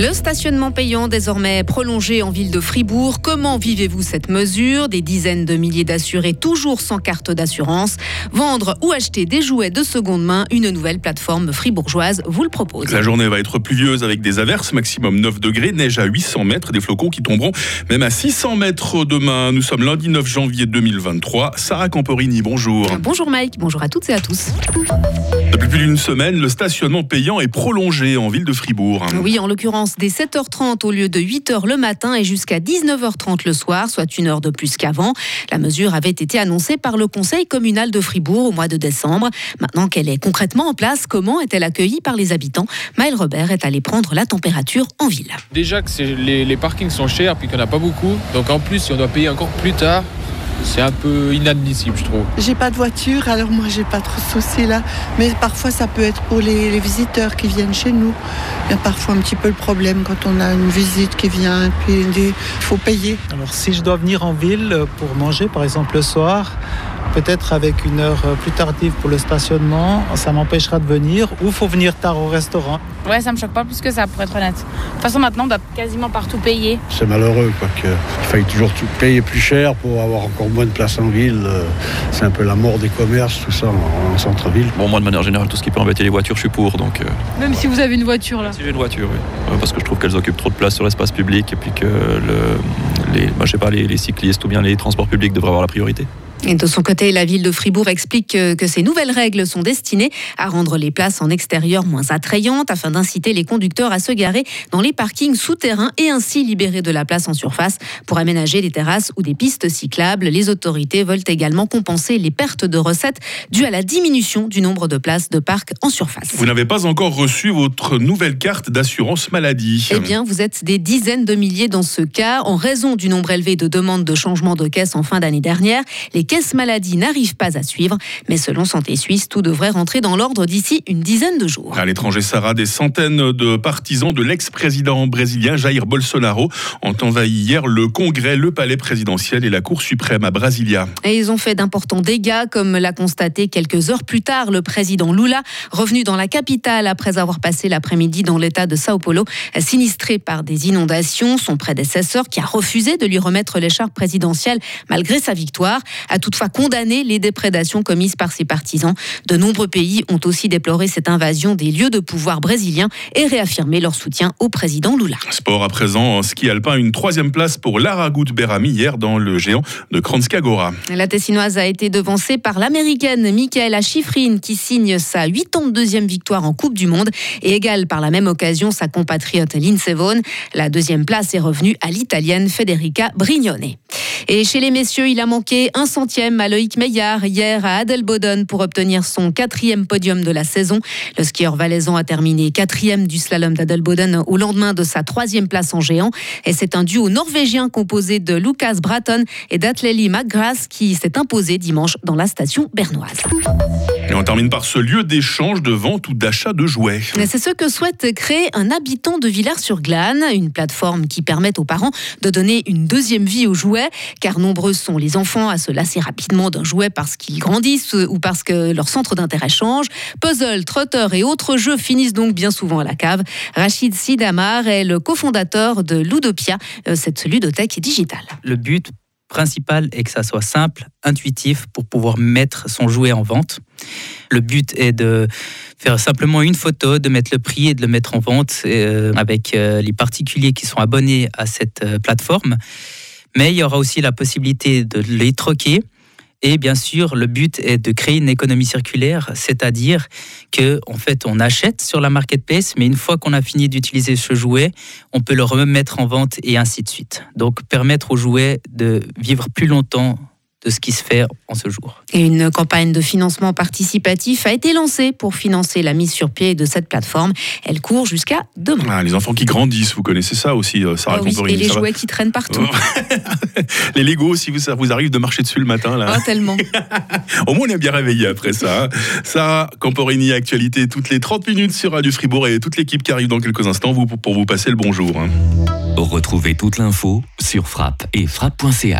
Le stationnement payant désormais prolongé en ville de Fribourg. Comment vivez-vous cette mesure? Des dizaines de milliers d'assurés toujours sans carte d'assurance. Vendre ou acheter des jouets de seconde main, une nouvelle plateforme fribourgeoise vous le propose. La journée va être pluvieuse avec des averses, maximum 9 degrés, neige à 800 mètres, des flocons qui tomberont même à 600 mètres demain. Nous sommes lundi 9 janvier 2023. Sarah Camporini, bonjour. Bonjour Mike, bonjour à toutes et à tous. Depuis plus d'une semaine, le stationnement payant est prolongé en ville de Fribourg. Oui, en l'occurrence dès 7h30 au lieu de 8h le matin et jusqu'à 19h30 le soir, soit une heure de plus qu'avant. La mesure avait été annoncée par le conseil communal de Fribourg au mois de décembre. Maintenant qu'elle est concrètement en place, comment est-elle accueillie par les habitants? Maël Robert est allé prendre la température en ville. Déjà que les, parkings sont chers puis qu'il n'y en a pas beaucoup, donc en plus si on doit payer encore plus tard, c'est un peu inadmissible, je trouve. J'ai pas de voiture, alors moi j'ai pas trop de soucis là. Mais parfois ça peut être pour les, visiteurs qui viennent chez nous. Il y a parfois un petit peu le problème quand on a une visite qui vient et puis il faut payer. Alors si je dois venir en ville pour manger, par exemple le soir, peut-être avec une heure plus tardive pour le stationnement, ça m'empêchera de venir ou faut venir tard au restaurant. Ouais, ça me choque pas plus que ça pour être honnête. De toute façon, maintenant, on doit quasiment partout payer. C'est malheureux, quoi, qu'il faille toujours payer plus cher pour avoir encore moins de place en ville. C'est un peu la mort des commerces, tout ça, en, centre-ville. Bon, moi, de manière générale, tout ce qui peut embêter les voitures, je suis pour. Donc, euh, Même si vous avez une voiture, là Si j'ai une voiture, oui. parce que je trouve qu'elles occupent trop de place sur l'espace public et puis que le, les, bah, je sais pas, les cyclistes ou bien les transports publics devraient avoir la priorité. Et de son côté, la ville de Fribourg explique que, ces nouvelles règles sont destinées à rendre les places en extérieur moins attrayantes afin d'inciter les conducteurs à se garer dans les parkings souterrains et ainsi libérer de la place en surface pour aménager des terrasses ou des pistes cyclables. Les autorités veulent également compenser les pertes de recettes dues à la diminution du nombre de places de parc en surface. Vous n'avez pas encore reçu votre nouvelle carte d'assurance maladie. Eh bien, vous êtes des dizaines de milliers dans ce cas en raison du nombre élevé de demandes de changement de caisse en fin d'année dernière. Les caisse maladie n'arrive pas à suivre, mais selon Santé Suisse, tout devrait rentrer dans l'ordre d'ici une dizaine de jours. À l'étranger, Sarah, des centaines de partisans de l'ex-président brésilien Jair Bolsonaro ont envahi hier le Congrès, le palais présidentiel et la Cour suprême à Brasilia. Et ils ont fait d'importants dégâts, comme l'a constaté quelques heures plus tard le président Lula, revenu dans la capitale après avoir passé l'après-midi dans l'état de Sao Paulo, sinistré par des inondations. Son prédécesseur, qui a refusé de lui remettre l'écharpe présidentielle malgré sa victoire, a toutefois condamné les déprédations commises par ses partisans. De nombreux pays ont aussi déploré cette invasion des lieux de pouvoir brésiliens et réaffirmé leur soutien au président Lula. Sport à présent, en ski alpin, une troisième place pour Lara Berami hier dans le géant de Kranjska Gora. La Tessinoise a été devancée par l'américaine Michaela Schifrin qui signe sa 82e victoire en Coupe du Monde et égale par la même occasion sa compatriote Lindsey Vonn. La deuxième place est revenue à l'italienne Federica Brignone. Et chez les messieurs, il a manqué un centième à Loïc Meillard hier à Adelboden pour obtenir son quatrième podium de la saison. Le skieur valaisan a terminé quatrième du slalom d'Adelboden au lendemain de sa troisième place en géant. Et c'est un duo norvégien composé de Lucas Bratton et d'Atleli McGrath qui s'est imposé dimanche dans la station bernoise. Et on termine par ce lieu d'échange, de vente ou d'achat de jouets. C'est ce que souhaite créer un habitant de Villars-sur-Glane, une plateforme qui permet aux parents de donner une deuxième vie aux jouets, car nombreux sont les enfants à se lasser rapidement d'un jouet parce qu'ils grandissent ou parce que leur centre d'intérêt change. Puzzle, trotter et autres jeux finissent donc bien souvent à la cave. Rachid Sidamar est le cofondateur de Ludopia, euh, cette ludothèque digitale. Le but principal est que ça soit simple, intuitif pour pouvoir mettre son jouet en vente. Le but est de faire simplement une photo, de mettre le prix et de le mettre en vente euh, avec euh, les particuliers qui sont abonnés à cette plateforme. Mais il y aura aussi la possibilité de les troquer et bien sûr, le but est de créer une économie circulaire, c'est-à-dire que en fait, on achète sur la marketplace, mais une fois qu'on a fini d'utiliser ce jouet, on peut le remettre en vente et ainsi de suite. Donc, permettre au jouet de vivre plus longtemps de ce qui se fait en ce jour. Et une campagne de financement participatif a été lancée pour financer la mise sur pied de cette plateforme. Elle court jusqu'à demain. Ah, les enfants qui grandissent, vous connaissez ça aussi, euh, Sarah oh Et les jouets qui traînent partout. les Lego, si vous, ça vous arrive de marcher dessus le matin. Là. Oh, tellement. Au moins, on est bien réveillé après ça. Hein. Sarah Camporini, actualité toutes les 30 minutes sur Radio Fribourg et toute l'équipe qui arrive dans quelques instants pour vous passer le bonjour. Hein. Retrouvez toute l'info sur frappe et frappe.ch.